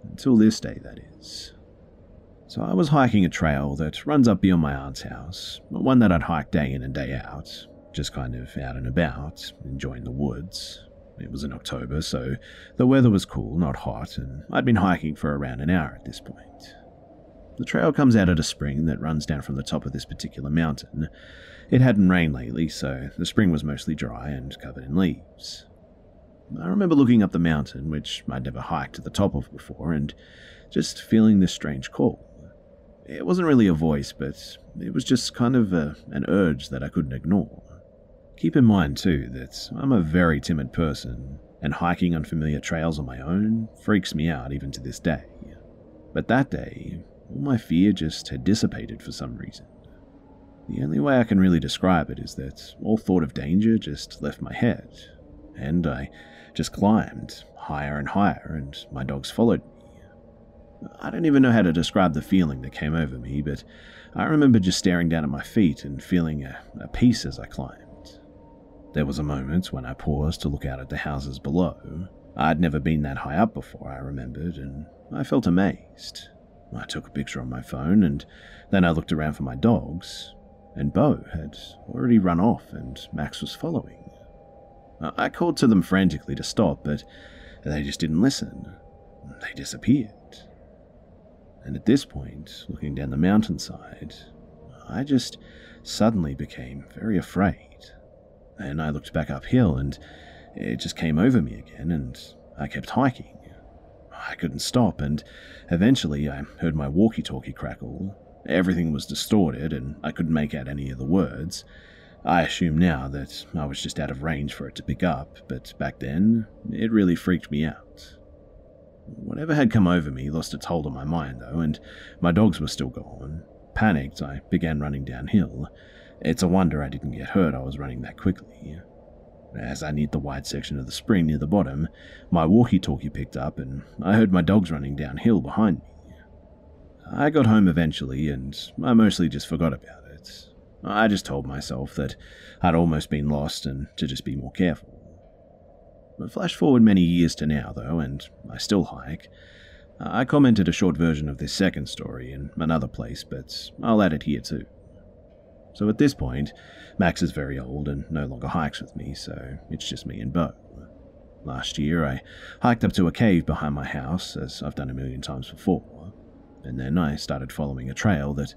Until this day, that is. So I was hiking a trail that runs up beyond my aunt's house, one that I'd hike day in and day out, just kind of out and about, enjoying the woods. It was in October, so the weather was cool, not hot, and I'd been hiking for around an hour at this point. The trail comes out at a spring that runs down from the top of this particular mountain. It hadn't rained lately, so the spring was mostly dry and covered in leaves. I remember looking up the mountain, which I'd never hiked to the top of before, and just feeling this strange call. It wasn't really a voice, but it was just kind of a, an urge that I couldn't ignore. Keep in mind, too, that I'm a very timid person, and hiking unfamiliar trails on my own freaks me out even to this day. But that day, all my fear just had dissipated for some reason. The only way I can really describe it is that all thought of danger just left my head, and I just climbed higher and higher, and my dogs followed me. I don't even know how to describe the feeling that came over me, but I remember just staring down at my feet and feeling a, a peace as I climbed. There was a moment when I paused to look out at the houses below. I'd never been that high up before, I remembered, and I felt amazed. I took a picture on my phone, and then I looked around for my dogs, and Bo had already run off, and Max was following. I called to them frantically to stop, but they just didn't listen. They disappeared. And at this point, looking down the mountainside, I just suddenly became very afraid. And I looked back uphill, and it just came over me again, and I kept hiking. I couldn't stop, and eventually I heard my walkie talkie crackle. Everything was distorted, and I couldn't make out any of the words. I assume now that I was just out of range for it to pick up, but back then, it really freaked me out. Whatever had come over me lost its hold on my mind, though, and my dogs were still gone. Panicked, I began running downhill. It's a wonder I didn't get hurt, I was running that quickly. As I neared the wide section of the spring near the bottom, my walkie talkie picked up, and I heard my dogs running downhill behind me. I got home eventually, and I mostly just forgot about it. I just told myself that I'd almost been lost and to just be more careful. But flash forward many years to now, though, and I still hike. I commented a short version of this second story in another place, but I'll add it here too. So at this point, Max is very old and no longer hikes with me, so it's just me and Bo. Last year, I hiked up to a cave behind my house, as I've done a million times before, and then I started following a trail that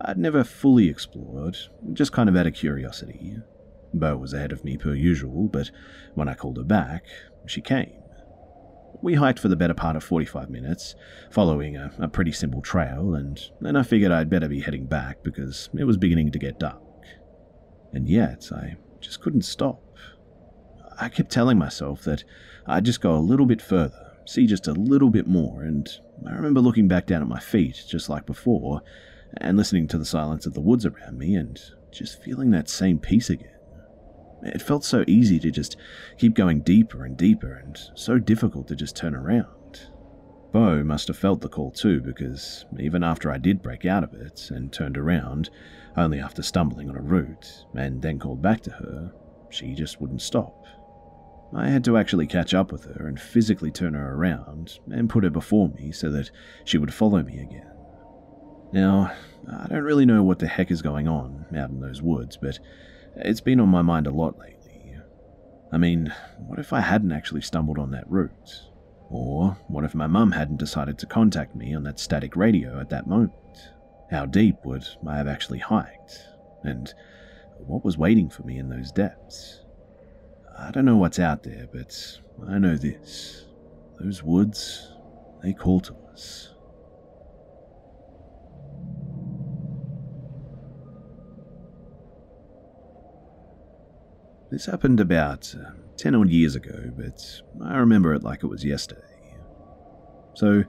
I'd never fully explored, just kind of out of curiosity. Bo was ahead of me per usual, but when I called her back, she came. We hiked for the better part of 45 minutes, following a, a, pretty simple trail, and then I figured I'd better be heading back because it was beginning to get dark. And yet, I just couldn't stop. I kept telling myself that I'd just go a little bit further, see just a little bit more, and I remember looking back down at my feet, just like before, and listening to the silence of the woods around me, and just feeling that same peace again. It felt so easy to just keep going deeper and deeper, and so difficult to just turn around. Bo must have felt the call too, because even after I did break out of it and turned around, only after stumbling on a root, and then called back to her, she just wouldn't stop. I had to actually catch up with her and physically turn her around and put her before me so that she would follow me again. Now, I don't really know what the heck is going on out in those woods, but it's been on my mind a lot lately. I mean, what if I hadn't actually stumbled on that route? Or what if my mum hadn't decided to contact me on that static radio at that moment? How deep would I have actually hiked? And what was waiting for me in those depths? I don't know what's out there, but I know this. Those woods, they call to us. This happened about uh, 10 odd years ago, but I remember it like it was yesterday. So,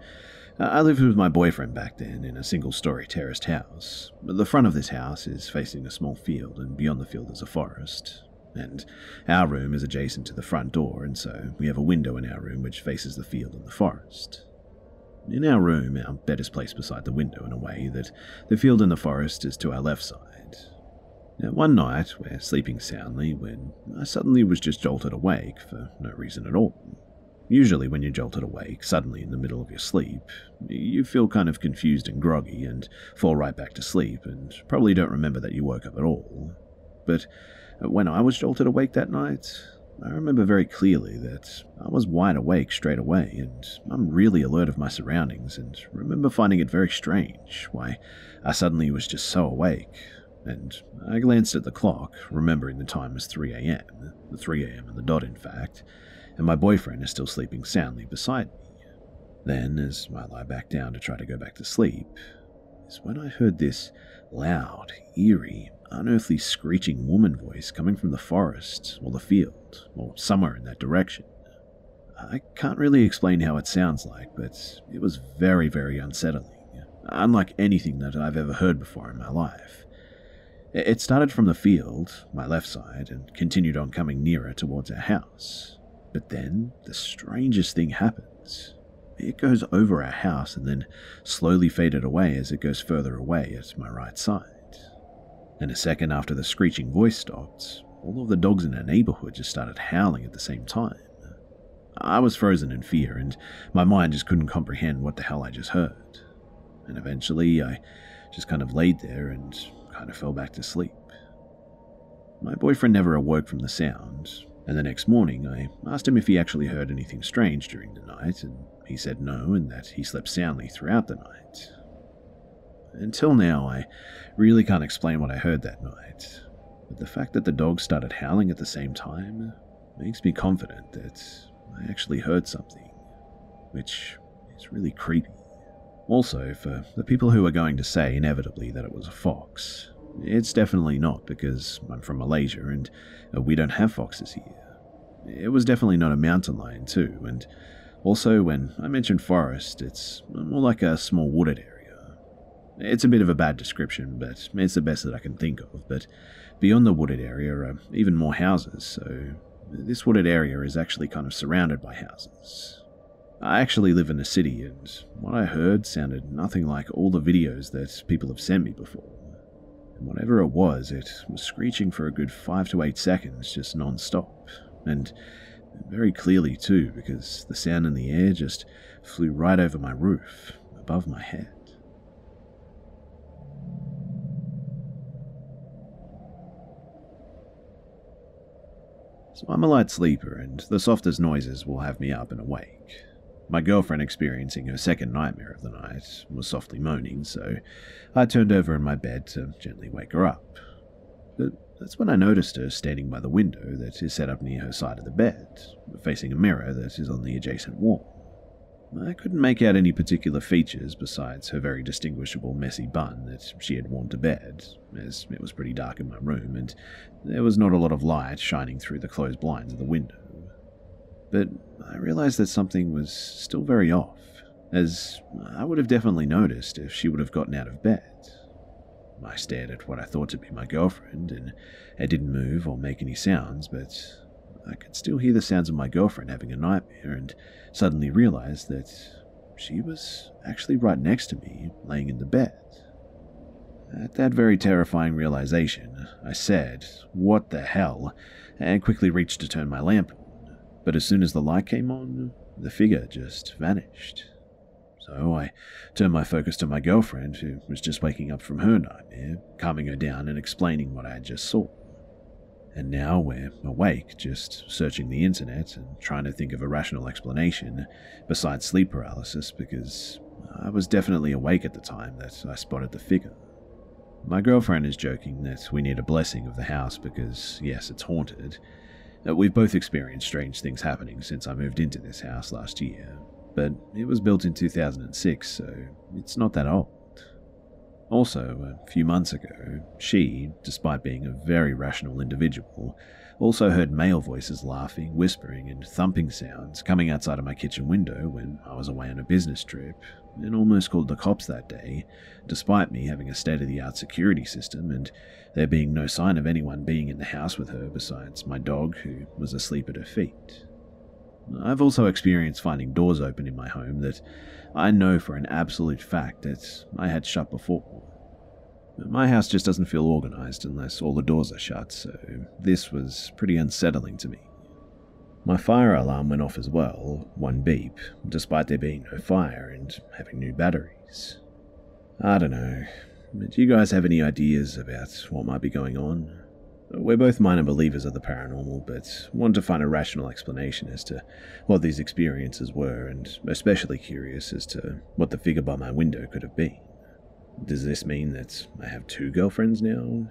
uh, I lived with my boyfriend back then in a single story terraced house. The front of this house is facing a small field, and beyond the field is a forest. And our room is adjacent to the front door, and so we have a window in our room which faces the field and the forest. In our room, our bed is placed beside the window in a way that the field and the forest is to our left side, now, one night, we're sleeping soundly when I suddenly was just jolted awake for no reason at all. Usually, when you're jolted awake suddenly in the middle of your sleep, you feel kind of confused and groggy and fall right back to sleep and probably don't remember that you woke up at all. But when I was jolted awake that night, I remember very clearly that I was wide awake straight away and I'm really alert of my surroundings and remember finding it very strange why I suddenly was just so awake and I glanced at the clock, remembering the time was 3 a.m., the 3 a.m. and the dot, in fact, and my boyfriend is still sleeping soundly beside me. Then, as I lie back down to try to go back to sleep, is when I heard this loud, eerie, unearthly screeching woman voice coming from the forest or the field, or somewhere in that direction. I can't really explain how it sounds like, but it was very, very unsettling, unlike anything that I've ever heard before in my life. It started from the field, my left side, and continued on coming nearer towards our house. But then the strangest thing happens. It goes over our house and then slowly faded away as it goes further away at my right side. And a second after the screeching voice stopped, all of the dogs in our neighborhood just started howling at the same time. I was frozen in fear, and my mind just couldn't comprehend what the hell I just heard. And eventually, I just kind of laid there and kind of fell back to sleep. My boyfriend never awoke from the sound, and the next morning I asked him if he actually heard anything strange during the night, and he said no, and that he slept soundly throughout the night. Until now, I really can't explain what I heard that night, but the fact that the dogs started howling at the same time makes me confident that I actually heard something, which is really creepy. Also, for the people who are going to say inevitably that it was a fox, it's definitely not because I'm from Malaysia and uh, we don't have foxes here. It was definitely not a mountain lion, too, and Also, when I mention forest, it's more like a small wooded area. It's a bit of a bad description, but it's the best that I can think of. But beyond the wooded area are even more houses, so this wooded area is actually kind of surrounded by houses. I actually live in a city, and what I heard sounded nothing like all the videos that people have sent me before. And whatever it was, it was screeching for a good five to eight seconds, just non stop. And very clearly, too, because the sound in the air just flew right over my roof, above my head. So I'm a light sleeper, and the softest noises will have me up and awake. My girlfriend, experiencing her second nightmare of the night, was softly moaning, so I turned over in my bed to gently wake her up. But that's when I noticed her standing by the window that is set up near her side of the bed, facing a mirror that is on the adjacent wall. I couldn't make out any particular features besides her very distinguishable messy bun that she had worn to bed, as it was pretty dark in my room and there was not a lot of light shining through the closed blinds of the window. But I realized that something was still very off, as I would have definitely noticed if she would have gotten out of bed. I stared at what I thought to be my girlfriend, and it didn't move or make any sounds, but I could still hear the sounds of my girlfriend having a nightmare and suddenly realized that she was actually right next to me, laying in the bed. At that very terrifying realization, I said, What the hell? and quickly reached to turn my lamp. But as soon as the light came on, the figure just vanished. So I turned my focus to my girlfriend, who was just waking up from her nightmare, calming her down and explaining what I had just saw. And now we're awake, just searching the internet and trying to think of a rational explanation besides sleep paralysis because I was definitely awake at the time that I spotted the figure. My girlfriend is joking that we need a blessing of the house because, yes, it's haunted. Uh, we've both experienced strange things happening since I moved into this house last year, but it was built in 2006, so it's not that old. Also, a few months ago, she, despite being a very rational individual, also heard male voices laughing, whispering, and thumping sounds coming outside of my kitchen window when I was away on a business trip, and almost called the cops that day, despite me having a state of the art security system and there being no sign of anyone being in the house with her besides my dog, who was asleep at her feet. I've also experienced finding doors open in my home that I know for an absolute fact that I had shut before. My house just doesn't feel organized unless all the doors are shut, so this was pretty unsettling to me. My fire alarm went off as well, one beep, despite there being no fire and having new batteries. I don't know, but do you guys have any ideas about what might be going on? We're both minor believers of the paranormal, but want to find a rational explanation as to what these experiences were, and especially curious as to what the figure by my window could have been. Does this mean that I have two girlfriends now?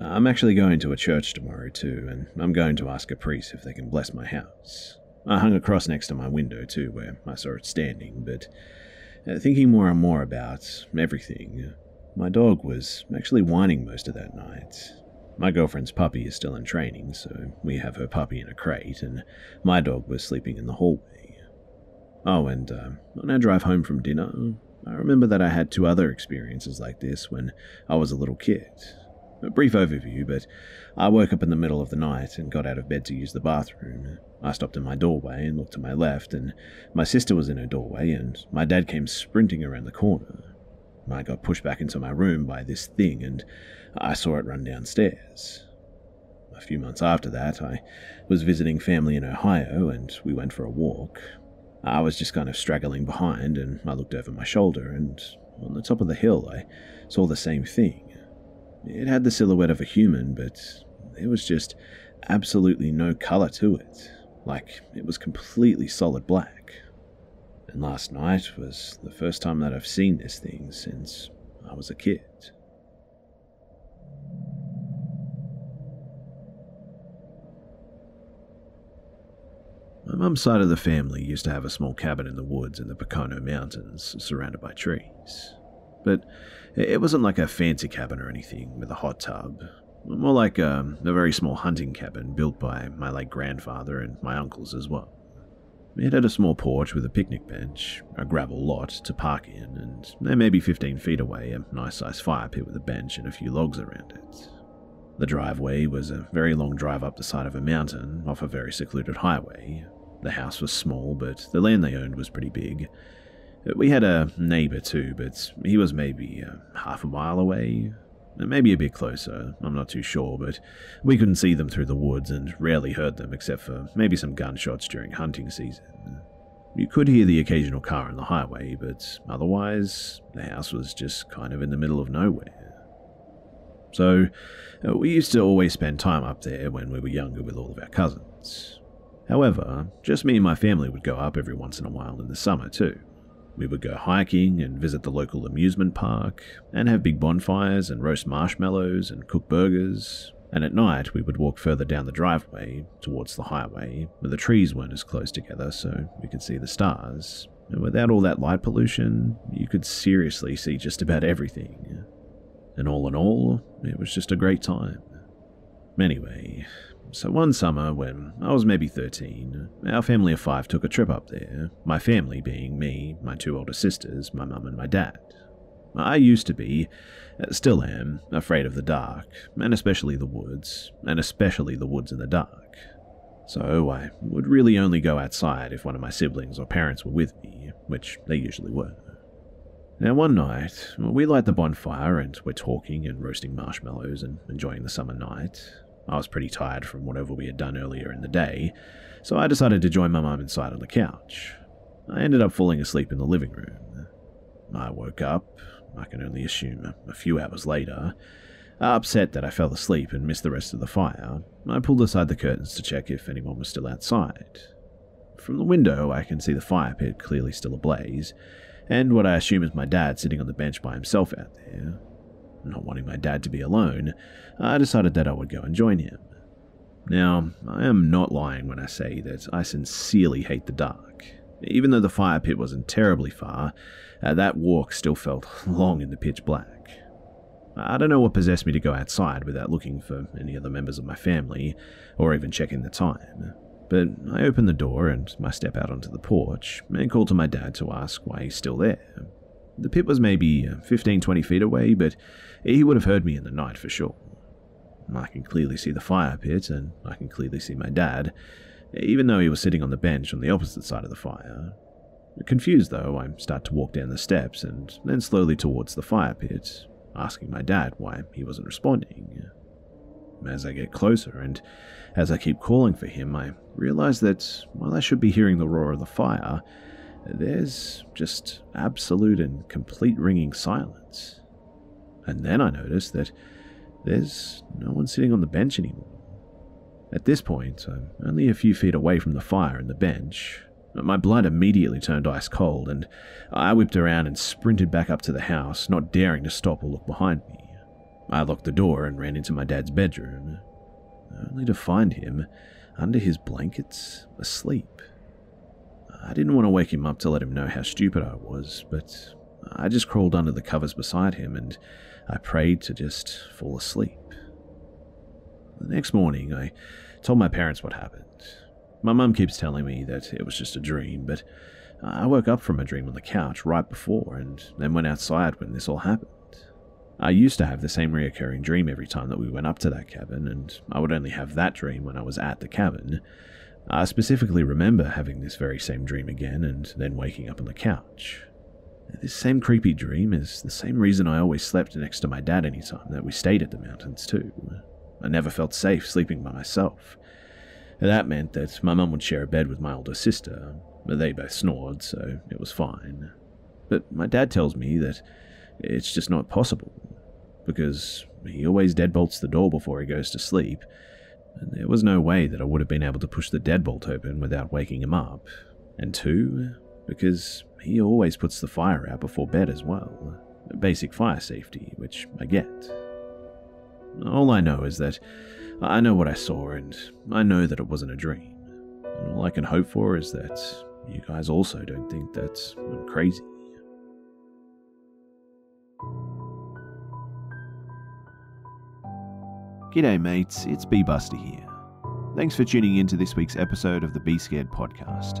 I'm actually going to a church tomorrow too, and I'm going to ask a priest if they can bless my house. I hung a cross next to my window too, where I saw it standing, but uh, thinking more and more about everything, my dog was actually whining most of that night, my girlfriend's puppy is still in training, so we have her puppy in a crate, and my dog was sleeping in the hallway. Oh, and uh, on our drive home from dinner, I remember that I had two other experiences like this when I was a little kid. A brief overview, but I woke up in the middle of the night and got out of bed to use the bathroom. I stopped in my doorway and looked to my left, and my sister was in her doorway, and my dad came sprinting around the corner. I got pushed back into my room by this thing, and I saw it run downstairs. A few months after that, I was visiting family in Ohio, and we went for a walk. I was just kind of straggling behind, and I looked over my shoulder, and on the top of the hill, I saw the same thing. It had the silhouette of a human, but there was just absolutely no color to it, like it was completely solid black. And last night was the first time that I've seen this thing since I was a kid. My mum's side of the family used to have a small cabin in the woods in the Pocono Mountains, surrounded by trees. But it wasn't like a fancy cabin or anything with a hot tub. More like a, a very small hunting cabin built by my late grandfather and my uncles as well. It had a small porch with a picnic bench, a gravel lot to park in, and there may 15 feet away a nice sized fire pit with a bench and a few logs around it. The driveway was a very long drive up the side of a mountain off a very secluded highway. The house was small, but the land they owned was pretty big. We had a neighbour too, but he was maybe uh, half a mile away, maybe a bit closer, I'm not too sure, but we couldn't see them through the woods and rarely heard them except for maybe some gunshots during hunting season. You could hear the occasional car on the highway, but otherwise, the house was just kind of in the middle of nowhere. So, uh, we used to always spend time up there when we were younger with all of our cousins. However, just me and my family would go up every once in a while in the summer too. We would go hiking and visit the local amusement park, and have big bonfires and roast marshmallows and cook burgers. And at night, we would walk further down the driveway towards the highway, where the trees weren't as close together so we could see the stars. And without all that light pollution, you could seriously see just about everything. And all in all, it was just a great time. Anyway, so one summer when I was maybe 13, our family of five took a trip up there, my family being me, my two older sisters, my mum, and my dad. I used to be, uh, still am, afraid of the dark, and especially the woods, and especially the woods in the dark. So I would really only go outside if one of my siblings or parents were with me, which they usually were. Now, one night, we light the bonfire and we're talking and roasting marshmallows and enjoying the summer night. I was pretty tired from whatever we had done earlier in the day, so I decided to join my mum inside on the couch. I ended up falling asleep in the living room. I woke up, I can only assume a few hours later, upset that I fell asleep and missed the rest of the fire. I pulled aside the curtains to check if anyone was still outside. From the window, I can see the fire pit clearly still ablaze, and what I assume is my dad sitting on the bench by himself out there. Not wanting my dad to be alone, I decided that I would go and join him. Now, I am not lying when I say that I sincerely hate the dark. Even though the fire pit wasn't terribly far, uh, that walk still felt (laughs) long in the pitch black. I don't know what possessed me to go outside without looking for any other members of my family, or even checking the time. But I opened the door and my step out onto the porch and called to my dad to ask why he's still there. The pit was maybe 15 20 feet away, but he would have heard me in the night for sure. I can clearly see the fire pit, and I can clearly see my dad, even though he was sitting on the bench on the opposite side of the fire. Confused though, I start to walk down the steps and then slowly towards the fire pit, asking my dad why he wasn't responding. As I get closer and as I keep calling for him, I realize that while I should be hearing the roar of the fire, there's just absolute and complete ringing silence. And then I notice that there's no one sitting on the bench anymore. At this point, I'm only a few feet away from the fire and the bench. My blood immediately turned ice cold, and I whipped around and sprinted back up to the house, not daring to stop or look behind me. I locked the door and ran into my dad's bedroom, only to find him under his blankets, asleep. I didn't want to wake him up to let him know how stupid I was, but I just crawled under the covers beside him and I prayed to just fall asleep. The next morning, I told my parents what happened. My mum keeps telling me that it was just a dream, but I woke up from a dream on the couch right before and then went outside when this all happened. I used to have the same reoccurring dream every time that we went up to that cabin, and I would only have that dream when I was at the cabin. I specifically remember having this very same dream again and then waking up on the couch. This same creepy dream is the same reason I always slept next to my dad anytime that we stayed at the mountains, too. I never felt safe sleeping by myself. That meant that my mum would share a bed with my older sister. They both snored, so it was fine. But my dad tells me that it's just not possible, because he always deadbolts the door before he goes to sleep, and there was no way that I would have been able to push the deadbolt open without waking him up. And two, because he always puts the fire out before bed as well. Basic fire safety, which I get. All I know is that I know what I saw, and I know that it wasn't a dream. And all I can hope for is that you guys also don't think that I'm crazy. G'day, mates, it's B Buster here. Thanks for tuning in to this week's episode of the Be Scared podcast.